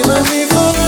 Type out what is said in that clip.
finally fall.